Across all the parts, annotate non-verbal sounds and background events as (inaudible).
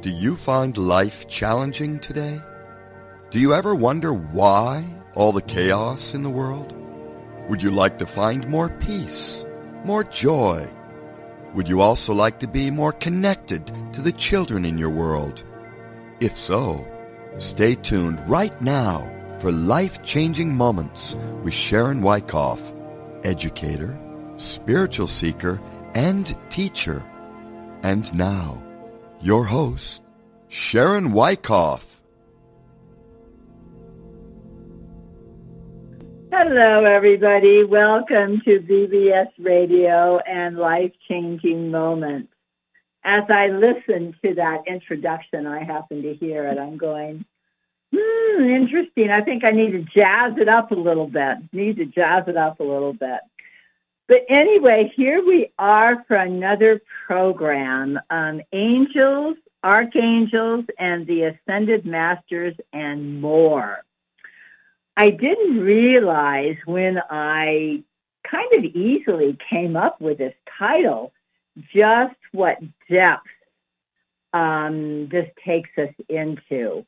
Do you find life challenging today? Do you ever wonder why all the chaos in the world? Would you like to find more peace, more joy? Would you also like to be more connected to the children in your world? If so, stay tuned right now for life-changing moments with Sharon Wikoff, educator, spiritual seeker, and teacher. And now, your host, Sharon Wikoff. Hello, everybody. Welcome to BBS Radio and Life Changing Moments. As I listen to that introduction, I happen to hear it. I'm going, hmm, interesting. I think I need to jazz it up a little bit. Need to jazz it up a little bit. But anyway, here we are for another program. Um, angels, archangels, and the ascended masters, and more. I didn't realize when I kind of easily came up with this title just what depth um, this takes us into.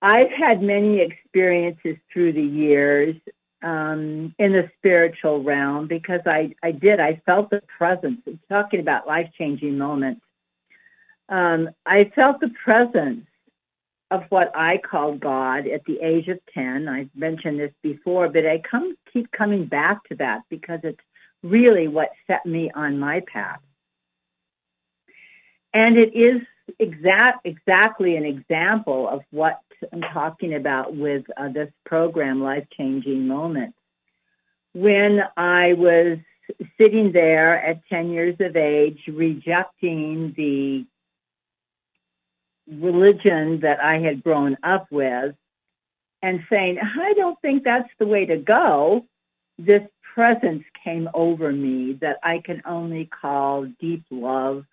I've had many experiences through the years um, in the spiritual realm because I, I did. I felt the presence. talking about life changing moments. Um, I felt the presence of what I call God at the age of 10. I've mentioned this before, but I come keep coming back to that because it's really what set me on my path. And it is exact, exactly an example of what I'm talking about with uh, this program, Life Changing Moments. When I was sitting there at 10 years of age, rejecting the religion that I had grown up with and saying, I don't think that's the way to go, this presence came over me that I can only call deep love.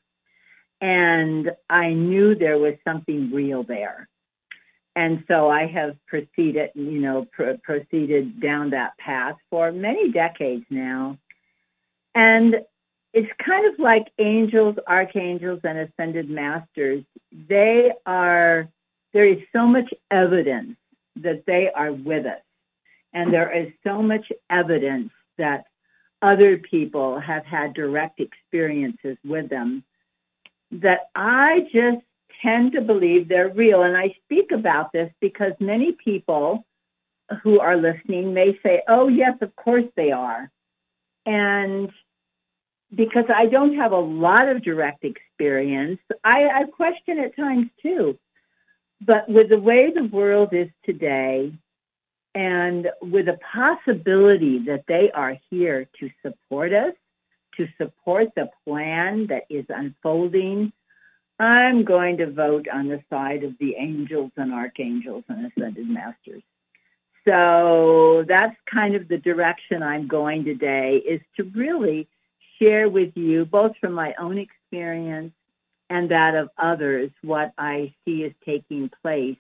And I knew there was something real there. And so I have proceeded, you know, pr- proceeded down that path for many decades now. And it's kind of like angels, archangels, and ascended masters. They are, there is so much evidence that they are with us. And there is so much evidence that other people have had direct experiences with them that I just tend to believe they're real. And I speak about this because many people who are listening may say, oh, yes, of course they are. And because I don't have a lot of direct experience, I, I question at times too. But with the way the world is today, and with the possibility that they are here to support us, to support the plan that is unfolding, I'm going to vote on the side of the angels and archangels and ascended masters. So that's kind of the direction I'm going today is to really share with you, both from my own experience and that of others, what I see is taking place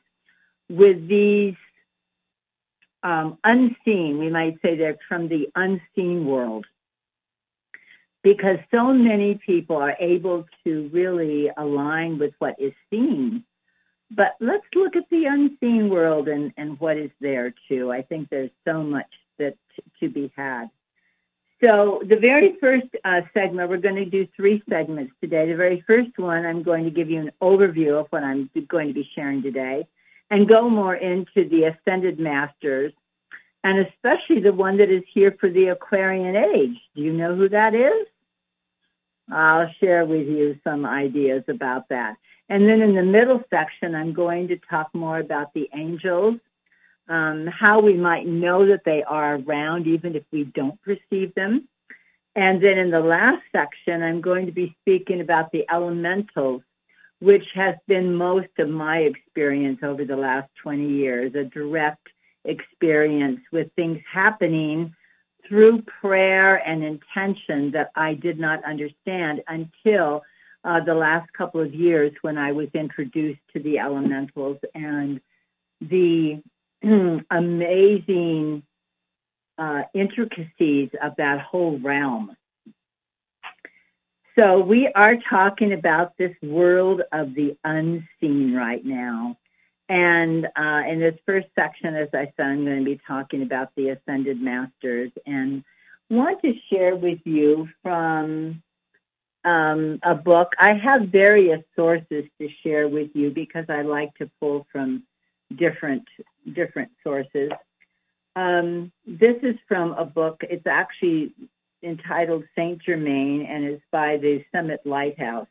with these um, unseen, we might say they're from the unseen world. Because so many people are able to really align with what is seen. But let's look at the unseen world and, and what is there too. I think there's so much that to be had. So the very first uh, segment, we're going to do three segments today. The very first one, I'm going to give you an overview of what I'm going to be sharing today and go more into the ascended masters and especially the one that is here for the Aquarian age. Do you know who that is? I'll share with you some ideas about that. And then in the middle section, I'm going to talk more about the angels um, how we might know that they are around even if we don't perceive them. And then in the last section, I'm going to be speaking about the elementals, which has been most of my experience over the last 20 years, a direct experience with things happening through prayer and intention that I did not understand until uh, the last couple of years when I was introduced to the elementals and the (clears throat) amazing uh, intricacies of that whole realm. So we are talking about this world of the unseen right now. And uh, in this first section, as I said, I'm going to be talking about the ascended masters and want to share with you from um, a book. I have various sources to share with you because I like to pull from different different sources. Um, this is from a book. It's actually entitled Saint Germain and is by the Summit Lighthouse.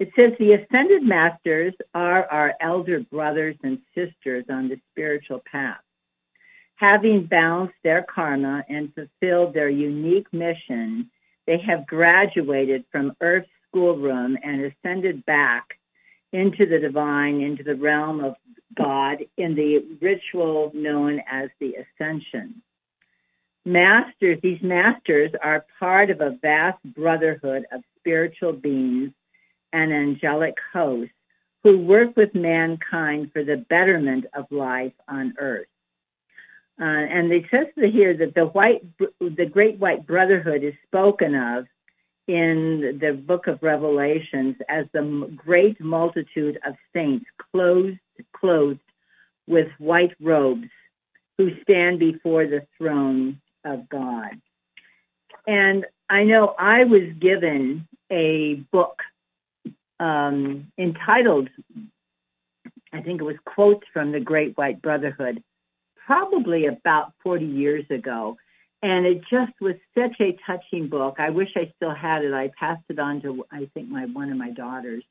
It says the ascended masters are our elder brothers and sisters on the spiritual path. Having balanced their karma and fulfilled their unique mission, they have graduated from Earth's schoolroom and ascended back into the divine, into the realm of God in the ritual known as the ascension. Masters, these masters are part of a vast brotherhood of spiritual beings and angelic hosts who work with mankind for the betterment of life on earth. Uh, and it says here that the white, the great white brotherhood is spoken of in the book of Revelations as the great multitude of saints clothed, clothed with white robes who stand before the throne of God. And I know I was given a book um, entitled, I think it was quotes from the Great White Brotherhood, probably about 40 years ago. And it just was such a touching book. I wish I still had it. I passed it on to, I think, my one of my daughters.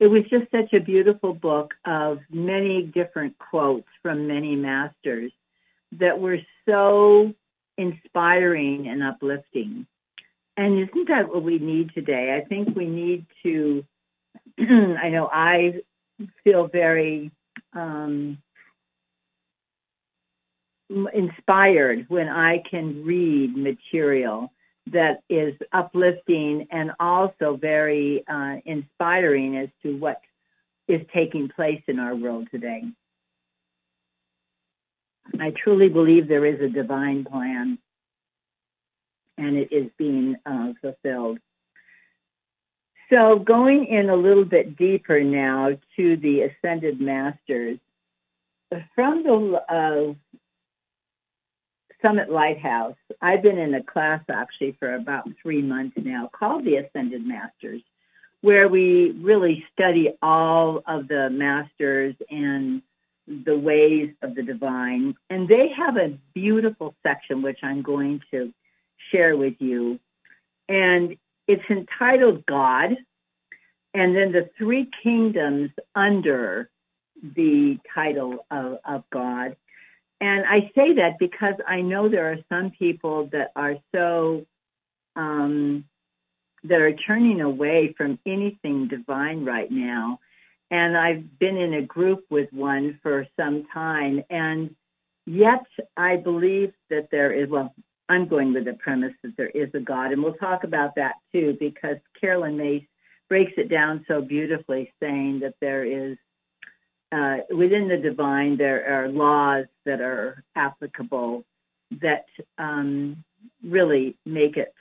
It was just such a beautiful book of many different quotes from many masters that were so inspiring and uplifting. And isn't that what we need today? I think we need to, (clears throat) I know I feel very um, inspired when I can read material that is uplifting and also very uh, inspiring as to what is taking place in our world today. I truly believe there is a divine plan and it is being uh, fulfilled. So going in a little bit deeper now to the ascended masters, from the uh, Summit Lighthouse, I've been in a class actually for about three months now called the Ascended Masters, where we really study all of the masters and the ways of the divine. And they have a beautiful section, which I'm going to share with you. And it's entitled God, and then the three kingdoms under the title of, of God. And I say that because I know there are some people that are so, um, that are turning away from anything divine right now and I've been in a group with one for some time, and yet I believe that there is, well, I'm going with the premise that there is a God, and we'll talk about that too, because Caroline Myss breaks it down so beautifully, saying that there is, uh, within the divine, there are laws that are applicable that um, really make it,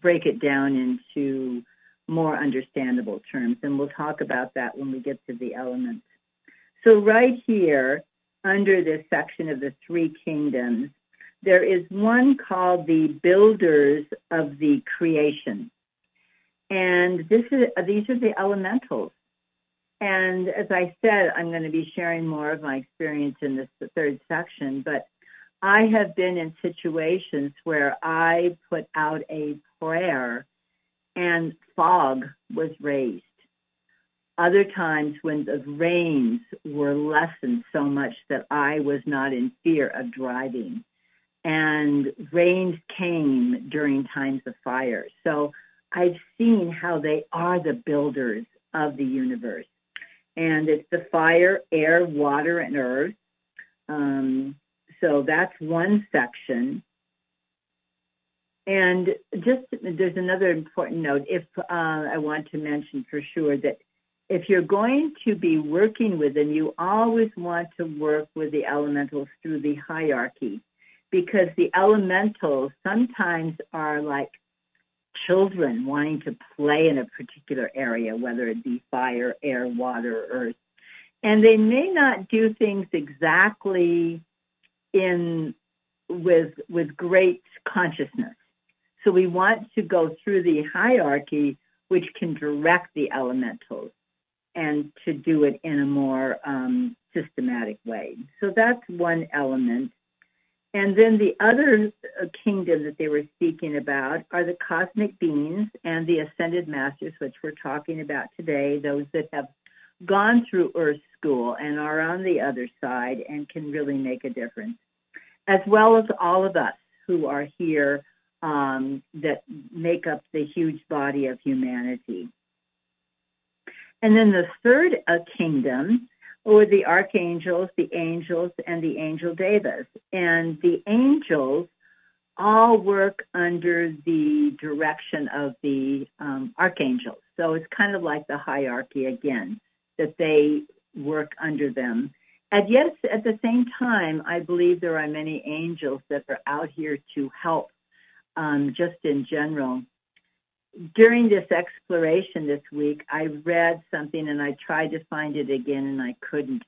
break it down into more understandable terms. And we'll talk about that when we get to the elements. So right here, under this section of the three kingdoms, there is one called the builders of the creation. And this is, these are the elementals. And as I said, I'm going to be sharing more of my experience in this third section, but I have been in situations where I put out a prayer and fog was raised. Other times when the rains were lessened so much that I was not in fear of driving. And rains came during times of fire. So I've seen how they are the builders of the universe. And it's the fire, air, water, and earth. Um, so that's one section. And just there's another important note. If uh, I want to mention for sure that if you're going to be working with them, you always want to work with the elementals through the hierarchy because the elementals sometimes are like children wanting to play in a particular area, whether it be fire, air, water, earth. And they may not do things exactly in with with great consciousness. So we want to go through the hierarchy, which can direct the elementals, and to do it in a more um, systematic way. So that's one element. And then the other uh, kingdom that they were speaking about are the cosmic beings and the ascended masters, which we're talking about today, those that have gone through Earth School and are on the other side and can really make a difference, as well as all of us who are here um, that make up the huge body of humanity. And then the third uh, kingdom were the archangels, the angels, and the angel devas. And the angels all work under the direction of the um, archangels. So it's kind of like the hierarchy again, that they work under them. And yes, at the same time, I believe there are many angels that are out here to help, um, just in general during this exploration this week, I read something and I tried to find it again and I couldn't.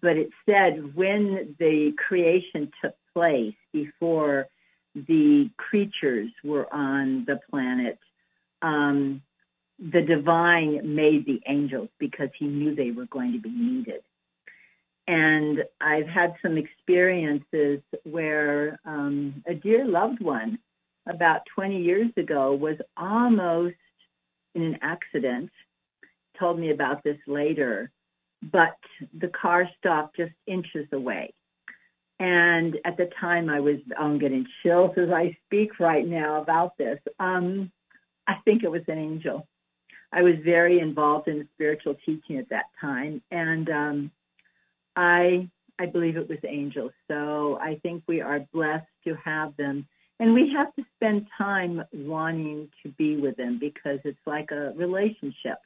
But it said when the creation took place before the creatures were on the planet, um, the divine made the angels because he knew they were going to be needed. And I've had some experiences where um, a dear loved one about 20 years ago was almost in an accident. Told me about this later, but the car stopped just inches away. And at the time, I was, I'm getting chills as I speak right now about this. Um, I think it was an angel. I was very involved in spiritual teaching at that time, and um, I I believe it was angels. So I think we are blessed to have them and we have to spend time wanting to be with them because it's like a relationship.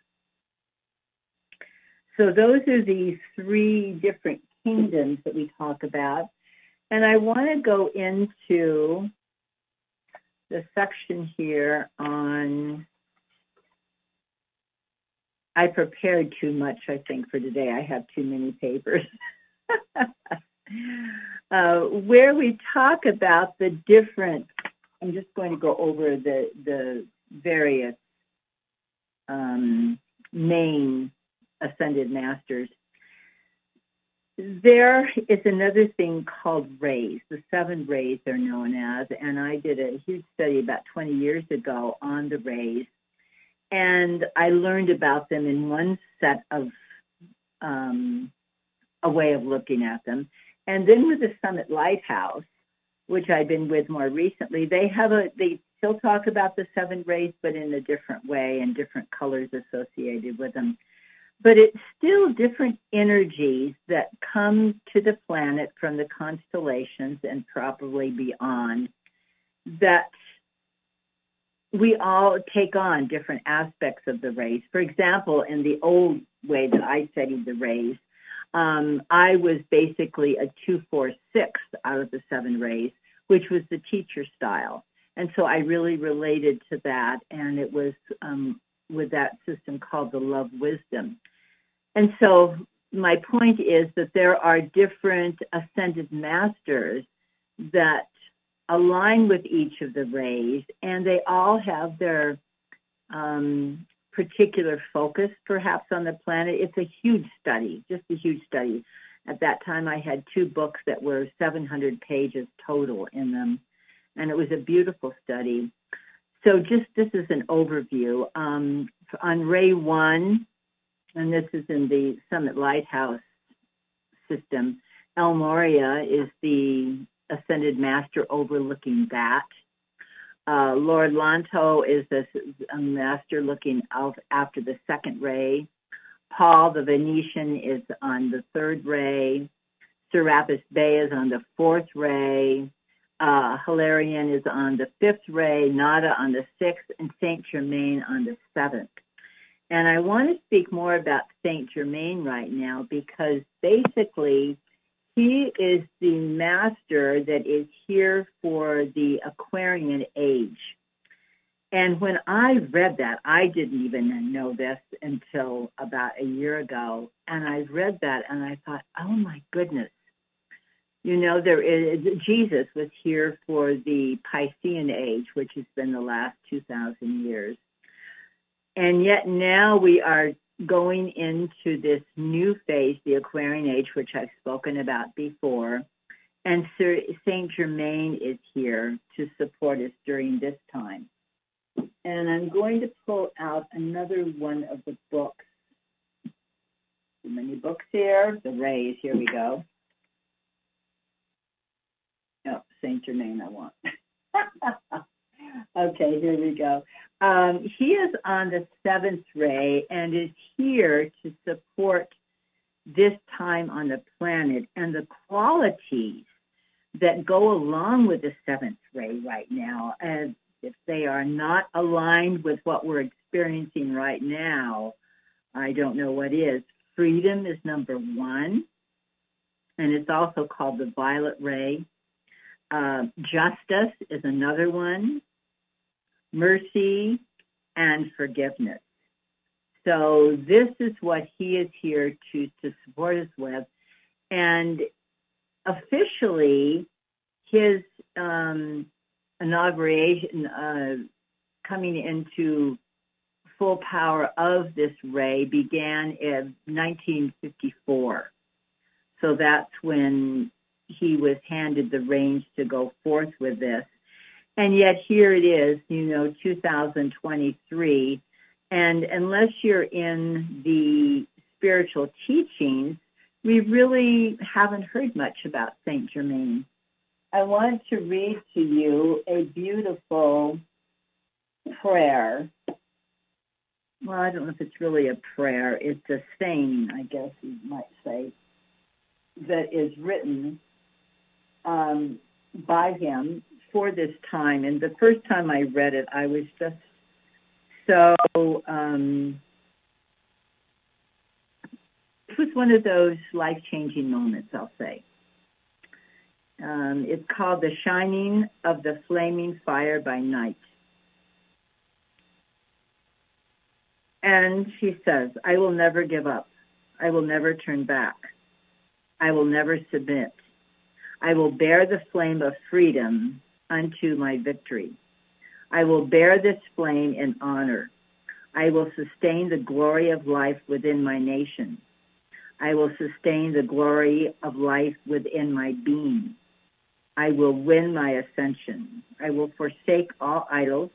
So those are the three different kingdoms that we talk about. And I want to go into the section here on, I prepared too much, I think, for today. I have too many papers. (laughs) uh, where we talk about the different, I'm just going to go over the, the various um, main ascended masters. There is another thing called rays. The seven rays are known as, and I did a huge study about 20 years ago on the rays, and I learned about them in one set of um, a way of looking at them. And then with the Summit Lighthouse, which I've been with more recently, they have a they still talk about the seven rays, but in a different way and different colors associated with them. But it's still different energies that come to the planet from the constellations and probably beyond that we all take on different aspects of the rays. For example, in the old way that I studied the rays, um, I was basically a two, four, six out of the seven rays, which was the teacher style. And so I really related to that, and it was um, with that system called the love wisdom. And so my point is that there are different ascended masters that align with each of the rays, and they all have their um, particular focus perhaps on the planet. It's a huge study, just a huge study. At that time, I had two books that were 700 pages total in them, and it was a beautiful study. So just this is an overview. Um, on Ray 1, and this is in the Summit Lighthouse system, El Morya is the ascended master overlooking that. Uh, Lord Lanto is a master looking out after the second ray. Paul the Venetian is on the third ray. Serapis Bey is on the fourth ray. Uh, Hilarion is on the fifth ray, Nada on the sixth, and Saint Germain on the seventh. And I want to speak more about Saint Germain right now because basically he is the master that is here for the Aquarian age. And when I read that, I didn't even know this until about a year ago. And I read that and I thought, oh my goodness. You know, there is Jesus was here for the Piscean age, which has been the last 2,000 years. And yet now we are going into this new phase, the Aquarian age, which I've spoken about before. And Saint Germain is here to support us during this time. And I'm going to pull out another one of the books. Too many books here. The rays, here we go. Oh, Saint Germain I want. (laughs) okay, here we go. Um, he is on the seventh ray and is here to support this time on the planet and the qualities that go along with the seventh ray right now. And if they are not aligned with what we're experiencing right now, I don't know what is. Freedom is number one, and it's also called the violet ray. Uh, justice is another one mercy, and forgiveness. So this is what he is here to, to support us with. And officially, his um, inauguration, uh, coming into full power of this ray began in 1954. So that's when he was handed the reins to go forth with this. And yet here it is, you know, 2023. And unless you're in the spiritual teachings, we really haven't heard much about Saint Germain. I want to read to you a beautiful prayer. Well, I don't know if it's really a prayer. It's a saying, I guess you might say, that is written um, by him for this time. And the first time I read it, I was just so. Um, it was one of those life-changing moments, I'll say. Um, it's called The Shining of the Flaming Fire by Night. And she says, I will never give up. I will never turn back. I will never submit. I will bear the flame of freedom unto my victory. I will bear this flame in honor. I will sustain the glory of life within my nation. I will sustain the glory of life within my being. I will win my ascension. I will forsake all idols.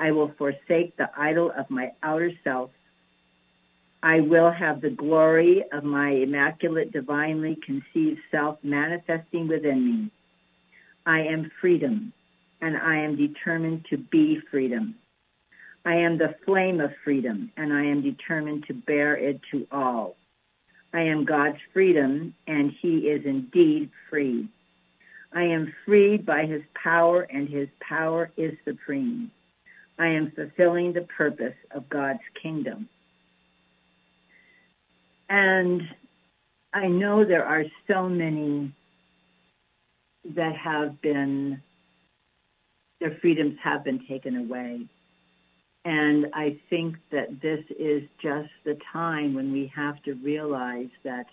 I will forsake the idol of my outer self. I will have the glory of my immaculate, divinely conceived self manifesting within me. I am freedom, and I am determined to be freedom. I am the flame of freedom, and I am determined to bear it to all. I am God's freedom, and he is indeed free. I am freed by his power, and his power is supreme. I am fulfilling the purpose of God's kingdom. And I know there are so many that have been, their freedoms have been taken away. And I think that this is just the time when we have to realize that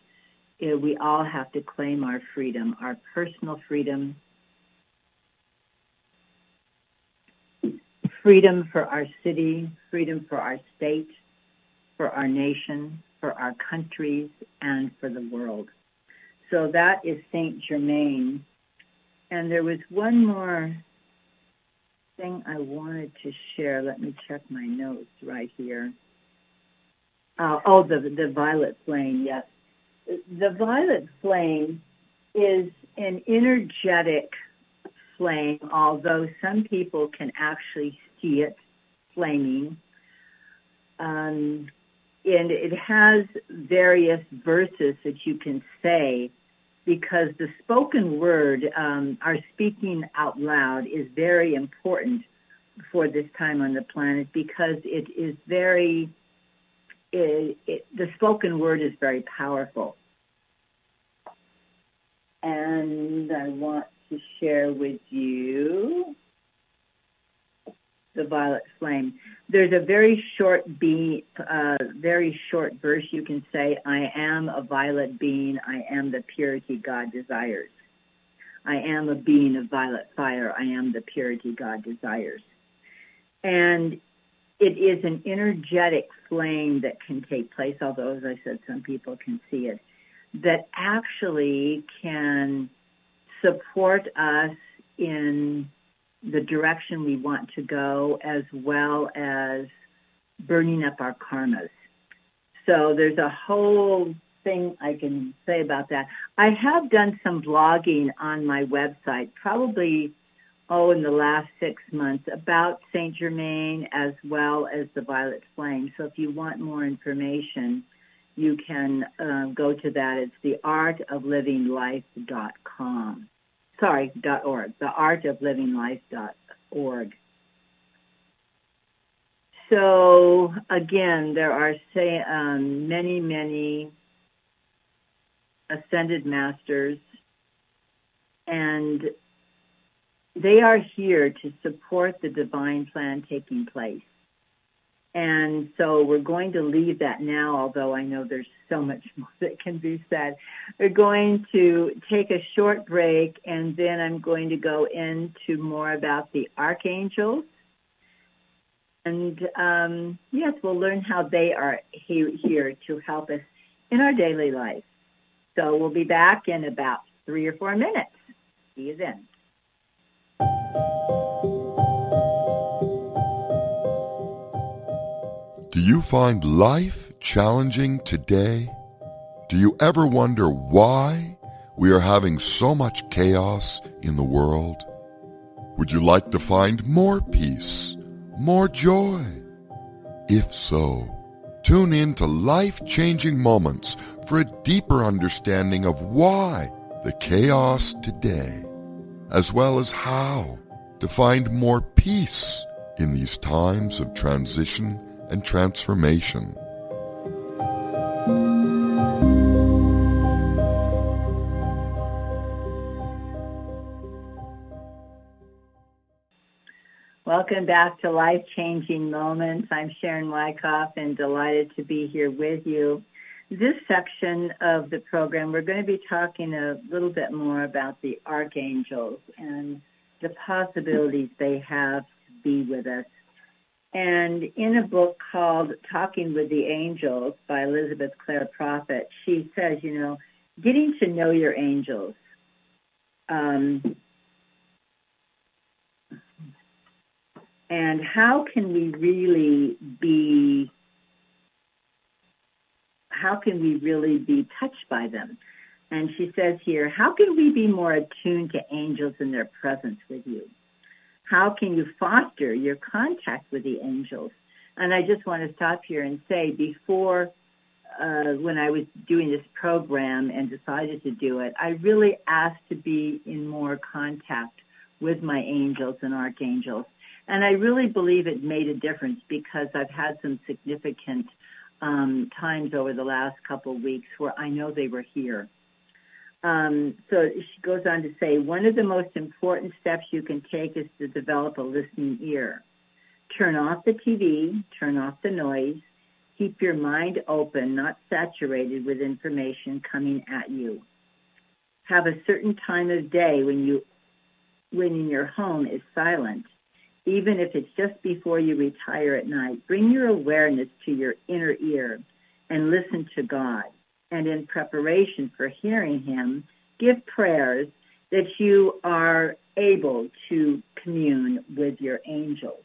you know, we all have to claim our freedom, our personal freedom, freedom for our city, freedom for our state, for our nation, for our countries, and for the world. So that is Saint Germain and there was one more thing I wanted to share. Let me check my notes right here. Uh, oh, the, the violet flame, yes. The violet flame is an energetic flame, although some people can actually see it flaming. Um, and it has various verses that you can say because the spoken word, um, our speaking out loud, is very important for this time on the planet because it is very, it, it, the spoken word is very powerful. And I want to share with you the violet flame. There's a very short uh, very short verse you can say, I am a violet being, I am the purity God desires. I am a being of violet fire, I am the purity God desires. And it is an energetic flame that can take place, although as I said, some people can see it, that actually can support us in the direction we want to go as well as burning up our karmas. So there's a whole thing I can say about that. I have done some blogging on my website, probably, oh, in the last six months about Saint Germain as well as the Violet Flame. So if you want more information, you can uh, go to that. It's theartoflivinglife.com sorry, dot .org, the art of living life dot org. So again, there are say um, many, many ascended masters, and they are here to support the divine plan taking place. And so we're going to leave that now, although I know there's so much (laughs) more that can be said. We're going to take a short break, and then I'm going to go into more about the archangels. And um, yes, we'll learn how they are here to help us in our daily life. So we'll be back in about three or four minutes. See you then. Do you find life challenging today? Do you ever wonder why we are having so much chaos in the world? Would you like to find more peace, more joy? If so, tune in to life-changing moments for a deeper understanding of why the chaos today, as well as how to find more peace in these times of transition and transformation. Welcome back to Life Changing Moments. I'm Sharon Wikoff and delighted to be here with you. This section of the program, we're going to be talking a little bit more about the archangels and the possibilities they have to be with us and in a book called Talking with the Angels by Elizabeth Clare Prophet, she says, you know, getting to know your angels. Um, and how can we really be how can we really be touched by them? And she says here, how can we be more attuned to angels in their presence with you? How can you foster your contact with the angels? And I just want to stop here and say before uh, when I was doing this program and decided to do it, I really asked to be in more contact with my angels and archangels. And I really believe it made a difference because I've had some significant um, times over the last couple of weeks where I know they were here. Um, so she goes on to say, one of the most important steps you can take is to develop a listening ear. Turn off the TV, turn off the noise, keep your mind open, not saturated with information coming at you. Have a certain time of day when you, when in your home is silent, even if it's just before you retire at night. Bring your awareness to your inner ear and listen to God and in preparation for hearing him, give prayers that you are able to commune with your angels.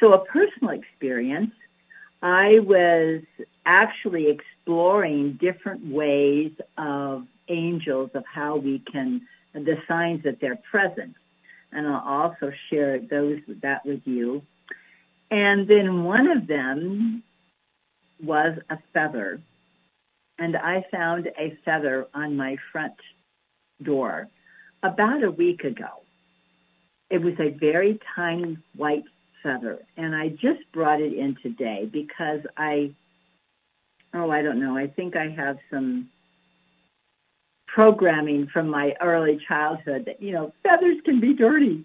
So a personal experience, I was actually exploring different ways of angels, of how we can, the signs that they're present. And I'll also share those that with you. And then one of them was a feather and I found a feather on my front door about a week ago. It was a very tiny white feather, and I just brought it in today because I, oh, I don't know, I think I have some programming from my early childhood that, you know, feathers can be dirty.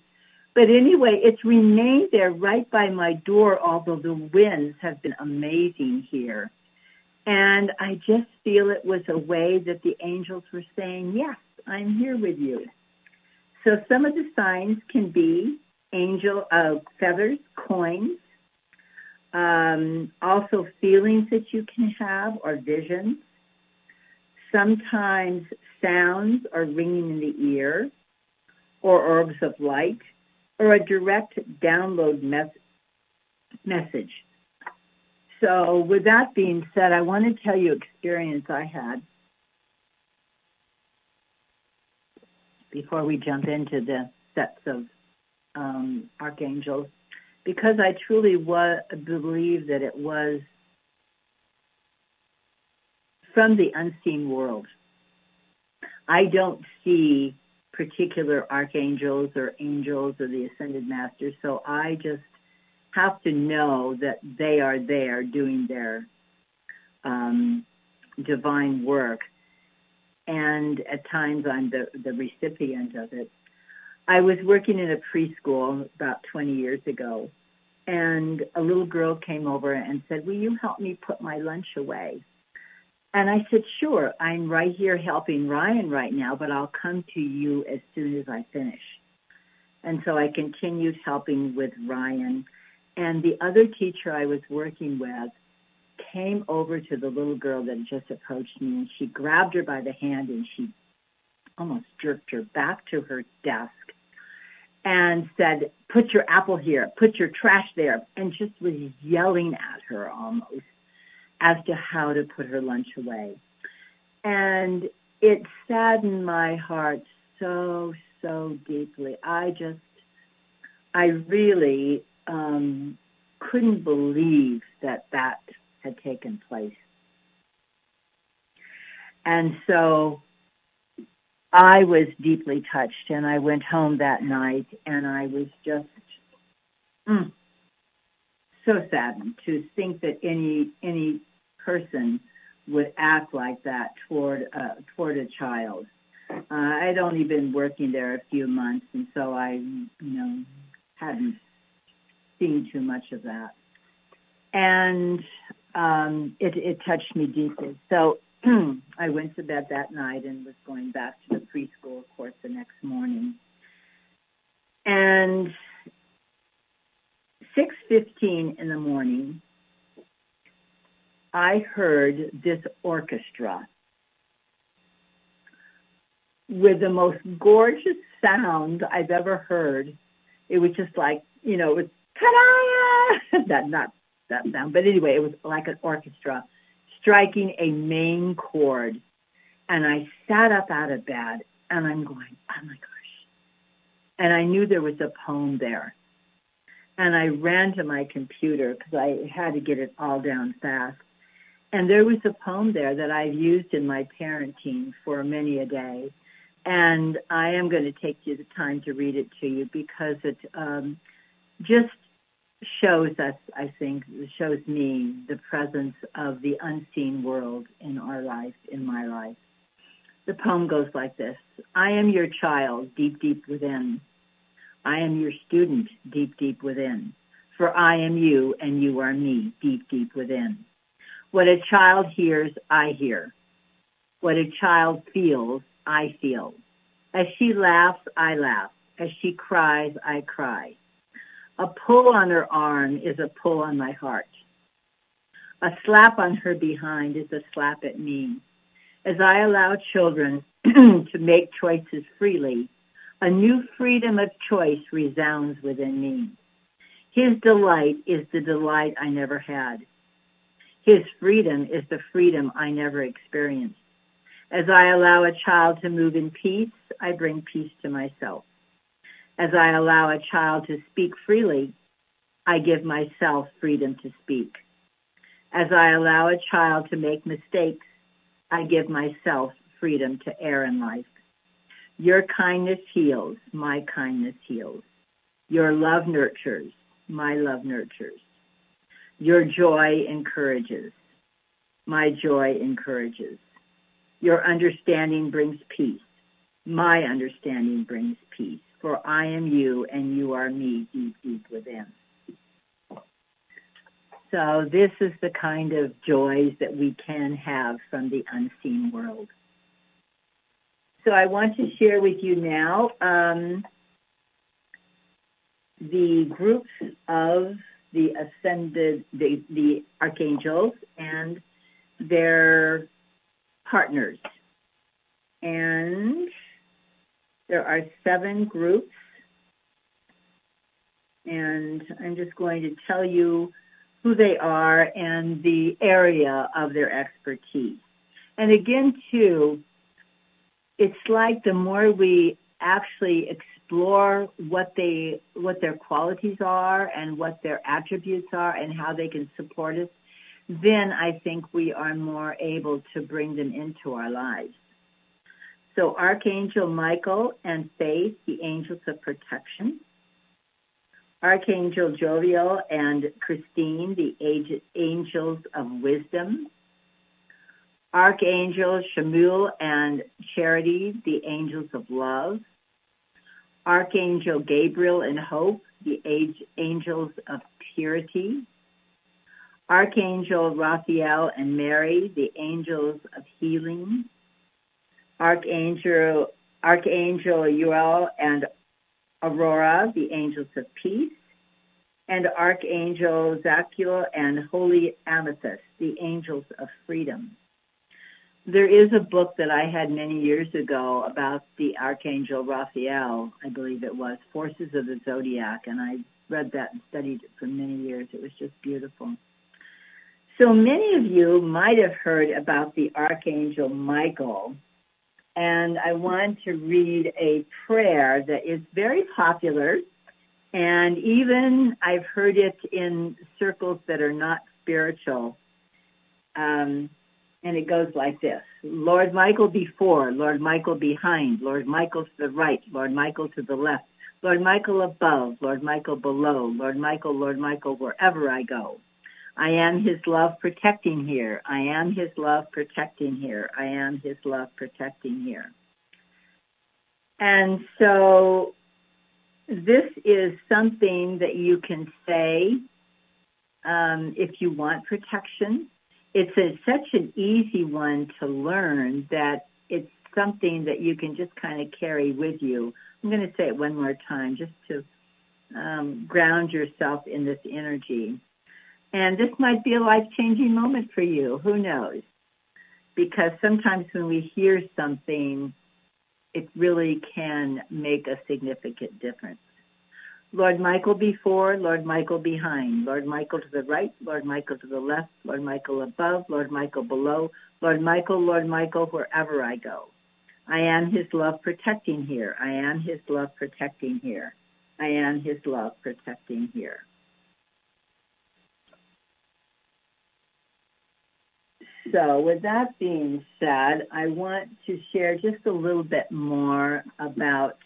But anyway, it's remained there right by my door, although the winds have been amazing here. And I just feel it was a way that the angels were saying, yes, I'm here with you. So some of the signs can be angel uh, feathers, coins, um, also feelings that you can have or visions. Sometimes sounds are ringing in the ear or orbs of light or a direct download mes- message. So with that being said, I want to tell you experience I had before we jump into the sets of um, archangels, because I truly believe that it was from the unseen world. I don't see particular archangels or angels or the ascended masters, so I just have to know that they are there doing their um, divine work. And at times I'm the, the recipient of it. I was working in a preschool about 20 years ago, and a little girl came over and said, will you help me put my lunch away? And I said, sure, I'm right here helping Ryan right now, but I'll come to you as soon as I finish. And so I continued helping with Ryan. And the other teacher I was working with came over to the little girl that just approached me and she grabbed her by the hand and she almost jerked her back to her desk and said, put your apple here, put your trash there, and just was yelling at her almost as to how to put her lunch away. And it saddened my heart so, so deeply. I just, I really um, couldn't believe that that had taken place. And so I was deeply touched and I went home that night and I was just mm, so saddened to think that any any person would act like that toward uh, toward a child. Uh, I'd only been working there a few months, and so I, you know, hadn't seen too much of that, and um, it, it touched me deeply. So (clears throat) I went to bed that night and was going back to the preschool, course, the next morning, and 6:15 in the morning I heard this orchestra with the most gorgeous sound I've ever heard. It was just like, you know, it was ta-da! (laughs) that not that sound, but anyway, it was like an orchestra striking a main chord. And I sat up out of bed and I'm going, oh my gosh. And I knew there was a poem there. And I ran to my computer because I had to get it all down fast. And there was a poem there that I've used in my parenting for many a day. And I am going to take you the time to read it to you because it um, just shows us, I think, shows me the presence of the unseen world in our life, in my life. The poem goes like this. I am your child, deep, deep within. I am your student, deep, deep within. For I am you and you are me, deep, deep within. What a child hears, I hear. What a child feels, I feel. As she laughs, I laugh. As she cries, I cry. A pull on her arm is a pull on my heart. A slap on her behind is a slap at me. As I allow children (clears throat) to make choices freely, a new freedom of choice resounds within me. His delight is the delight I never had. His freedom is the freedom I never experienced. As I allow a child to move in peace, I bring peace to myself. As I allow a child to speak freely, I give myself freedom to speak. As I allow a child to make mistakes, I give myself freedom to err in life. Your kindness heals, my kindness heals. Your love nurtures, my love nurtures. Your joy encourages. My joy encourages. Your understanding brings peace. My understanding brings peace. For I am you and you are me deep, deep within. So this is the kind of joys that we can have from the unseen world. So I want to share with you now um, the groups of the ascended, the, the archangels and their partners. And there are seven groups. And I'm just going to tell you who they are and the area of their expertise. And again, too, it's like the more we actually explore what they what their qualities are and what their attributes are and how they can support us, then I think we are more able to bring them into our lives. So Archangel Michael and Faith, the angels of protection. Archangel Jophiel and Christine, the angels of wisdom. Archangel Chamuel and Charity, the angels of love. Archangel Gabriel and Hope, the angels of purity. Archangel Raphael and Mary, the angels of healing. Archangel Archangel Uriel and Aurora, the angels of peace, and Archangel Zadkiel and Holy Amethyst, the angels of freedom. There is a book that I had many years ago about the Archangel Raphael, I believe it was, Forces of the Zodiac, and I read that and studied it for many years. It was just beautiful. So many of you might have heard about the Archangel Michael, and I want to read a prayer that is very popular, and even I've heard it in circles that are not spiritual. Um, and it goes like this. Lord Michael before, Lord Michael behind, Lord Michael to the right, Lord Michael to the left, Lord Michael above, Lord Michael below, Lord Michael, Lord Michael, wherever I go. I am his love protecting here. I am his love protecting here. I am his love protecting here. And so this is something that you can say um, if you want protection it's a, such an easy one to learn that it's something that you can just kind of carry with you. I'm going to say it one more time just to um, ground yourself in this energy. And this might be a life-changing moment for you. Who knows? Because sometimes when we hear something, it really can make a significant difference. Lord Michael before, Lord Michael behind, Lord Michael to the right, Lord Michael to the left, Lord Michael above, Lord Michael below, Lord Michael, Lord Michael, wherever I go. I am his love protecting here. I am his love protecting here. I am his love protecting here. So with that being said, I want to share just a little bit more about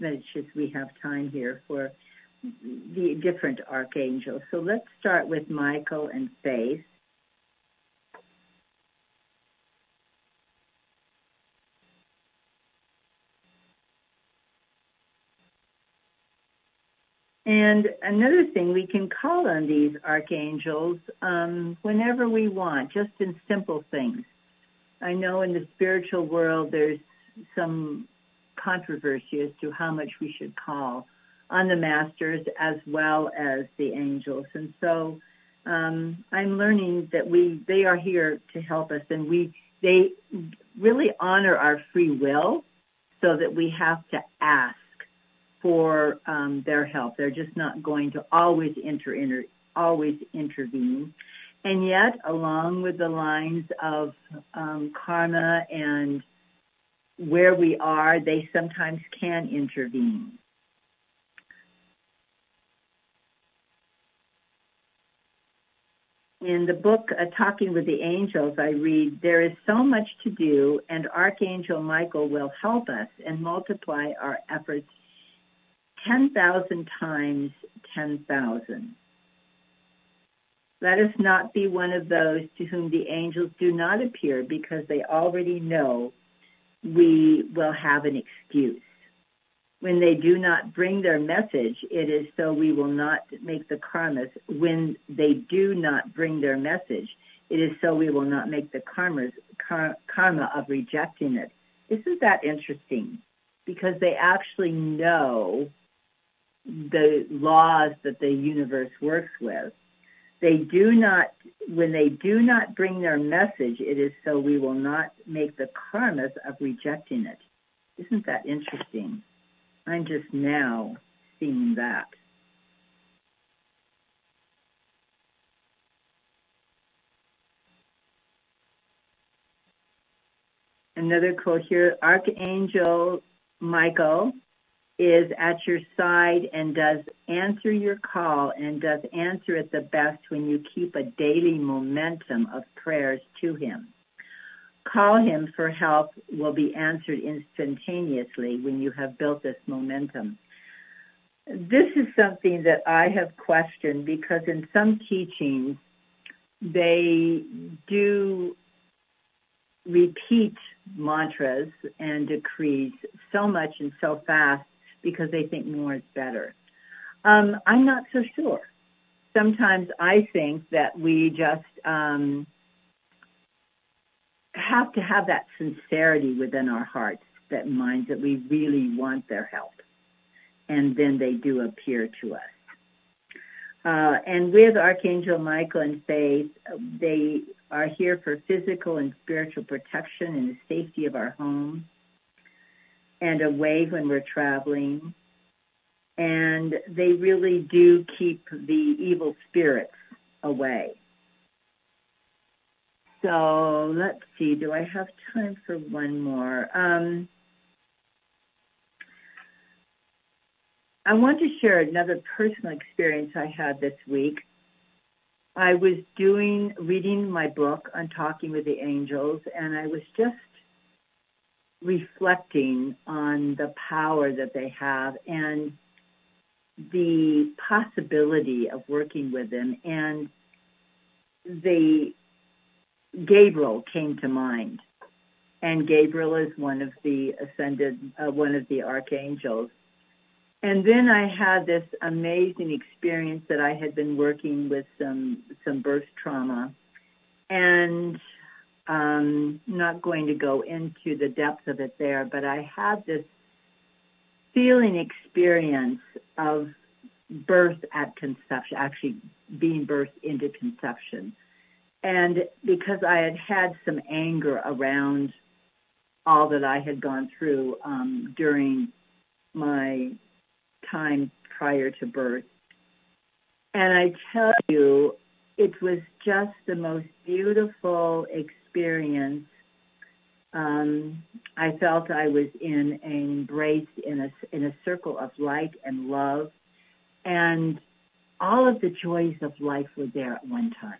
just we have time here for the different archangels. So let's start with Michael and Faith. And another thing, we can call on these archangels um, whenever we want, just in simple things. I know in the spiritual world there's some controversy as to how much we should call on the masters as well as the angels. And so um, I'm learning that we they are here to help us, and we they really honor our free will, so that we have to ask for um, their help. They're just not going to always enter, inter, always intervene. And yet, along with the lines of um, karma and where we are, they sometimes can intervene. In the book uh, Talking with the Angels, I read, There is so much to do, and Archangel Michael will help us and multiply our efforts 10,000 times 10,000. Let us not be one of those to whom the angels do not appear because they already know we will have an excuse. When they do not bring their message, it is so we will not make the karmas. When they do not bring their message, it is so we will not make the karmas, kar, karma of rejecting it. Isn't that interesting? Because they actually know the laws that the universe works with. They do not, when they do not bring their message, it is so we will not make the karmas of rejecting it. Isn't that interesting? I'm just now seeing that. Another quote here, Archangel Michael is at your side and does answer your call and does answer it the best when you keep a daily momentum of prayers to him. Call him for help will be answered instantaneously when you have built this momentum. This is something that I have questioned because in some teachings, they do repeat mantras and decrees so much and so fast because they think more is better. Um, I'm not so sure. Sometimes I think that we just um, have to have that sincerity within our hearts, that minds that we really want their help. And then they do appear to us. Uh, and with Archangel Michael and Faith, they are here for physical and spiritual protection and the safety of our home and away when we're traveling. And they really do keep the evil spirits away. So let's see, do I have time for one more? Um, I want to share another personal experience I had this week. I was doing, reading my book on talking with the angels, and I was just reflecting on the power that they have and the possibility of working with them. And the Gabriel came to mind. And Gabriel is one of the ascended, uh, one of the archangels. And then I had this amazing experience that I had been working with some some birth trauma, and um, not going to go into the depth of it there, but I had this feeling experience of birth at conception, actually being birthed into conception. And because I had had some anger around all that I had gone through um, during my time prior to birth. And I tell you, it was just the most beautiful experience. Um, I felt I was in embraced in a in a circle of light and love, and all of the joys of life were there at one time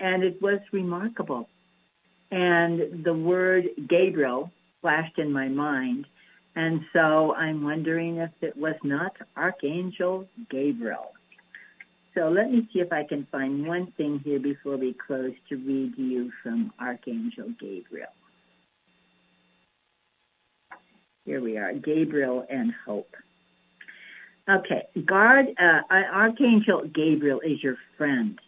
and it was remarkable. And the word Gabriel flashed in my mind, and so I'm wondering if it was not Archangel Gabriel. So let me see if I can find one thing here before we close to read to you from Archangel Gabriel. Here we are, Gabriel and Hope. Okay, guard, uh, Archangel Gabriel is your friend.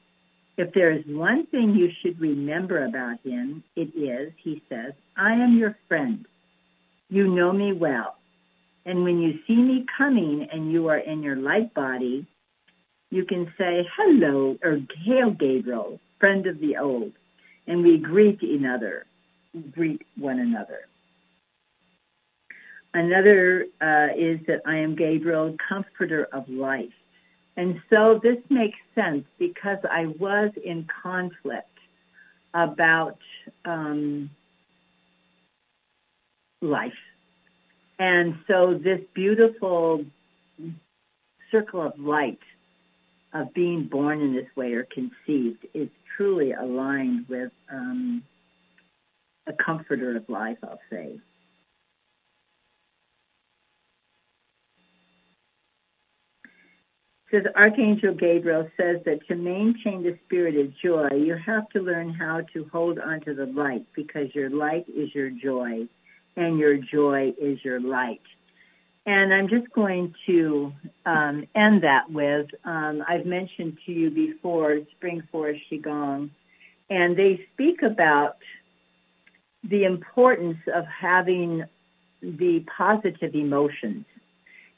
If there is one thing you should remember about him, it is, he says, I am your friend. You know me well. And when you see me coming and you are in your light body, you can say, hello, or hail Gabriel, friend of the old. And we greet another, greet one another. Another uh, is that I am Gabriel, comforter of life. And so this makes sense because I was in conflict about um, life. And so this beautiful circle of light of being born in this way or conceived is truly aligned with um, a comforter of life, I'll say. says Archangel Gabriel says that to maintain the spirit of joy, you have to learn how to hold on to the light because your light is your joy and your joy is your light. And I'm just going to um, end that with, um, I've mentioned to you before, Spring Forest Qigong, and they speak about the importance of having the positive emotions.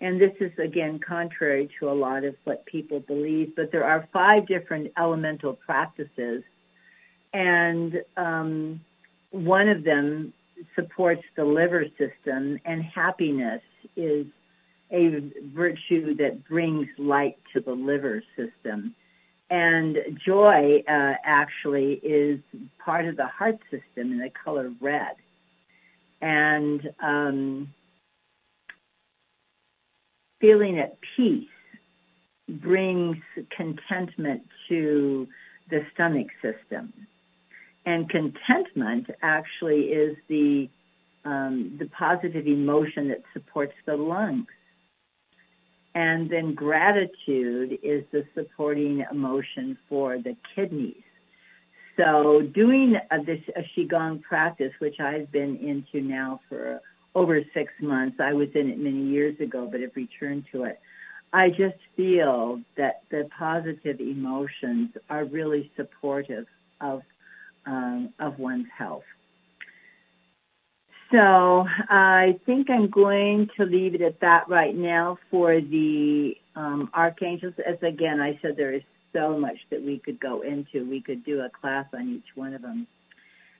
And this is, again, contrary to a lot of what people believe, but there are five different elemental practices. And um, one of them supports the liver system, and happiness is a virtue that brings light to the liver system. And joy uh, actually is part of the heart system in the color red. And um, feeling at peace brings contentment to the stomach system. And contentment actually is the um, the positive emotion that supports the lungs. And then gratitude is the supporting emotion for the kidneys. So doing a, this a Qigong practice, which I've been into now for over six months, I was in it many years ago, but have returned to it. I just feel that the positive emotions are really supportive of um, of one's health. So I think I'm going to leave it at that right now for the um, archangels. As again, I said there is so much that we could go into. We could do a class on each one of them.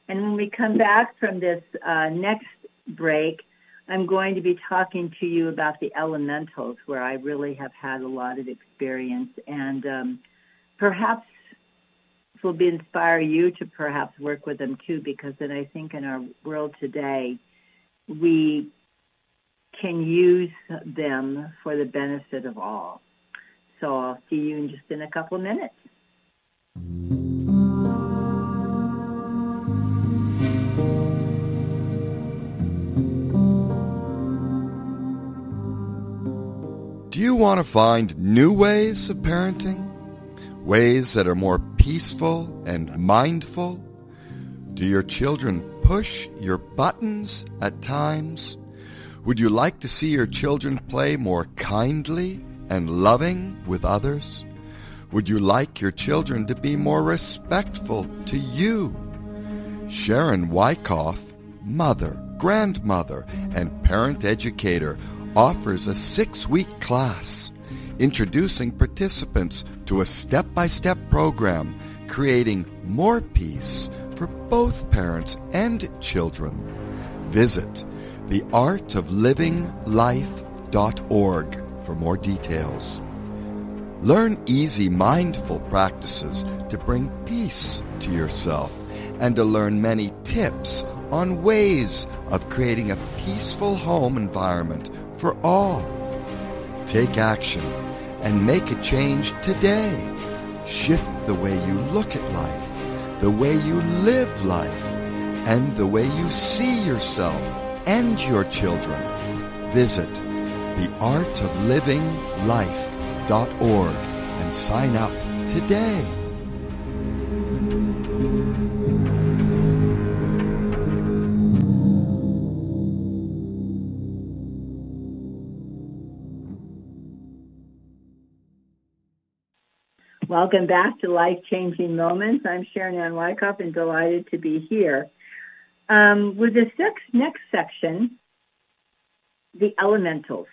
And when we come back from this uh, next break, I'm going to be talking to you about the elementals, where I really have had a lot of experience, and um, perhaps will be inspire you to perhaps work with them too, because then I think in our world today, we can use them for the benefit of all. So I'll see you in just in a couple of minutes. Do you want to find new ways of parenting? Ways that are more peaceful and mindful? Do your children push your buttons at times? Would you like to see your children play more kindly and loving with others? Would you like your children to be more respectful to you? Sharon Wikoff, mother, grandmother, and parent educator, offers a six week class introducing participants to a step by step program creating more peace for both parents and children. Visit theartoflivinglife.org for more details. Learn easy, mindful practices to bring peace to yourself and to learn many tips on ways of creating a peaceful home environment for all. Take action and make a change today. Shift the way you look at life, the way you live life, and the way you see yourself and your children. Visit theartoflivinglife.org and sign up today. Welcome back to Life Changing Moments. I'm Sharon Ann Wikoff and delighted to be here. Um, with this next, next section, the elementals.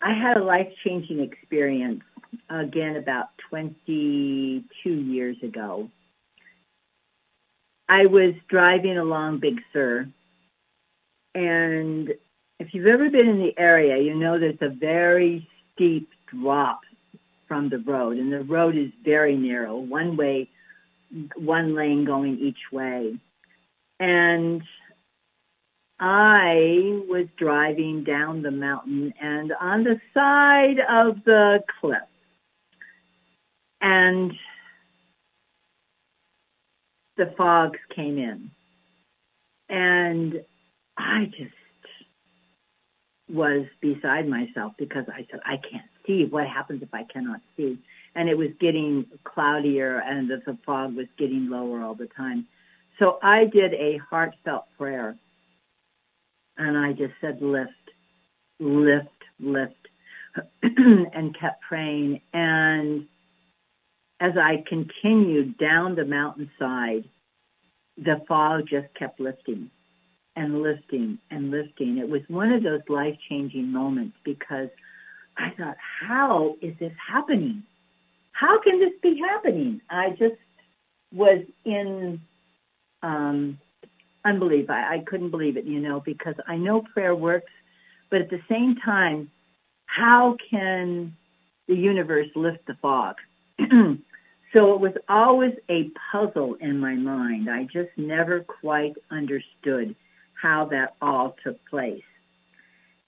I had a life changing experience again about 22 years ago. I was driving along Big Sur, and if you've ever been in the area, you know there's a very steep drop from the road, and the road is very narrow, one way, one lane going each way. And I was driving down the mountain and on the side of the cliff. And the fogs came in. And I just was beside myself because I said, I can't see. What happens if I cannot see? And it was getting cloudier and the fog was getting lower all the time. So I did a heartfelt prayer. And I just said, lift, lift, lift, (clears throat) and kept praying. And as I continued down the mountainside, the fog just kept lifting and lifting and lifting. It was one of those life-changing moments because I thought, how is this happening? How can this be happening? I just was in um, unbelief. I, I couldn't believe it, you know, because I know prayer works, but at the same time, how can the universe lift the fog? (clears throat) so it was always a puzzle in my mind. I just never quite understood how that all took place.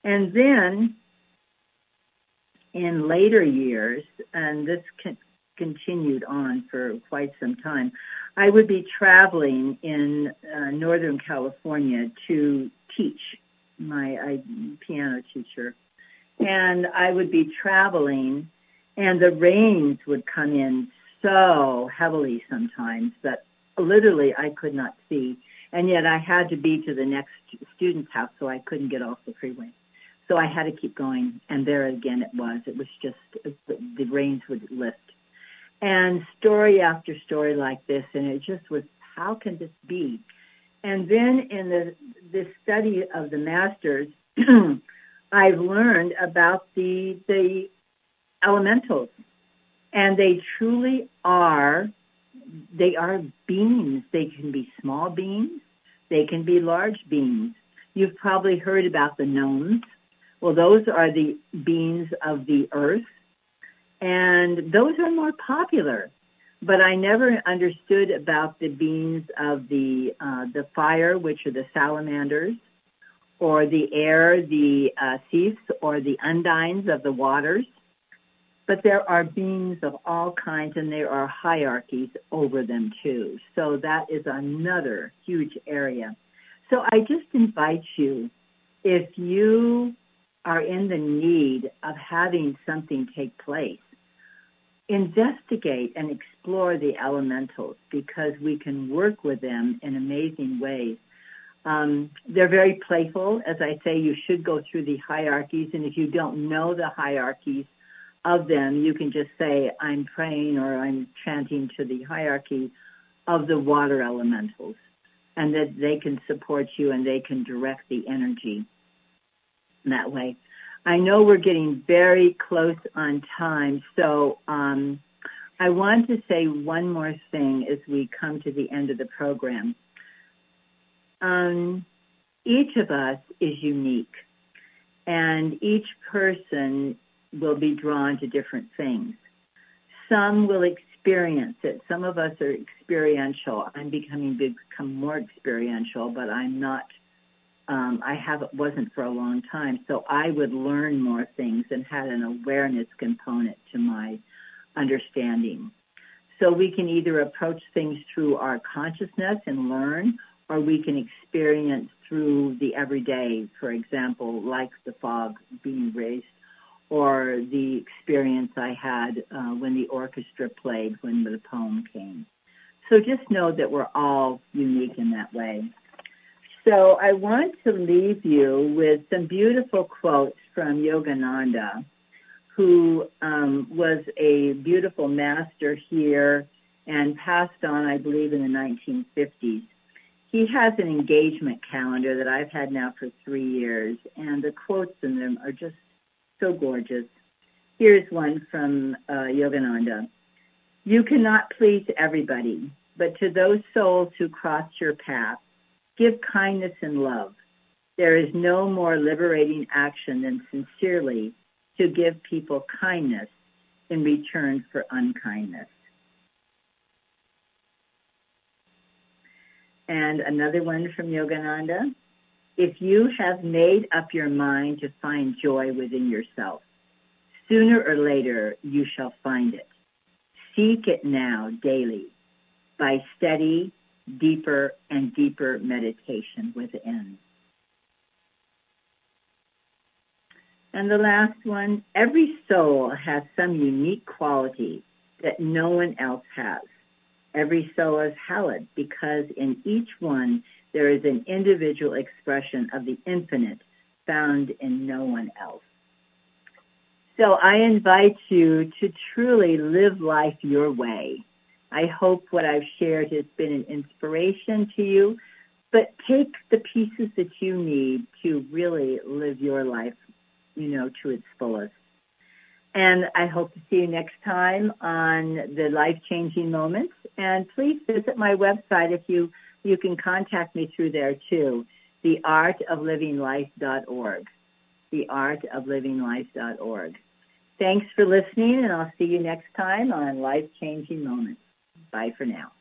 And then in later years, and this con- continued on for quite some time, I would be traveling in uh, Northern California to teach my I, piano teacher. And I would be traveling and the rains would come in so heavily sometimes that literally I could not see. And yet I had to be to the next student's house so I couldn't get off the freeway. So I had to keep going. And there again it was. It was just, the rains would lift and story after story like this, and it just was, how can this be? And then in the this study of the masters, (clears throat) I've learned about the the elementals, and they truly are they are beings. They can be small beings, they can be large beings. You've probably heard about the gnomes. Well, those are the beings of the earth and those are more popular. But I never understood about the beings of the uh, the fire, which are the salamanders, or the air, the uh, or the undines of the waters. But there are beings of all kinds, and there are hierarchies over them too. So that is another huge area. So I just invite you, if you are in the need of having something take place, investigate and explore the elementals because we can work with them in amazing ways. Um, they're very playful. As I say, you should go through the hierarchies, and if you don't know the hierarchies of them, you can just say, I'm praying or I'm chanting to the hierarchy of the water elementals, and that they can support you and they can direct the energy that way. I know we're getting very close on time, so um, I want to say one more thing as we come to the end of the program. Um, each of us is unique, and each person will be drawn to different things. Some will experience it. Some of us are experiential. I'm becoming become more experiential, but I'm not um, I have wasn't for a long time. So I would learn more things and had an awareness component to my understanding. So we can either approach things through our consciousness and learn, or we can experience through the everyday, for example, like the fog being raised, or the experience I had uh, when the orchestra played when the poem came. So just know that we're all unique in that way. So I want to leave you with some beautiful quotes from Yogananda, who um, was a beautiful master here and passed on, I believe, in the 1950s. He has an engagement calendar that I've had now for three years, and the quotes in them are just so gorgeous. Here's one from uh, Yogananda. You cannot please everybody, but to those souls who cross your path, Give kindness and love. There is no more liberating action than sincerely to give people kindness in return for unkindness. And another one from Yogananda. If you have made up your mind to find joy within yourself, sooner or later you shall find it. Seek it now daily by steady deeper and deeper meditation within. And the last one, every soul has some unique quality that no one else has. Every soul is hallowed because in each one there is an individual expression of the infinite found in no one else. So I invite you to truly live life your way. I hope what I've shared has been an inspiration to you, but take the pieces that you need to really live your life, you know, to its fullest. And I hope to see you next time on the life-changing moments. And please visit my website if you, you can contact me through there too, theartoflivinglife.org, theartoflivinglife.org. Thanks for listening, and I'll see you next time on Life Changing Moments. Bye for now.